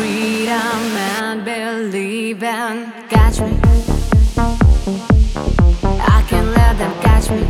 freedom and believing. Catch me. I can let them catch me.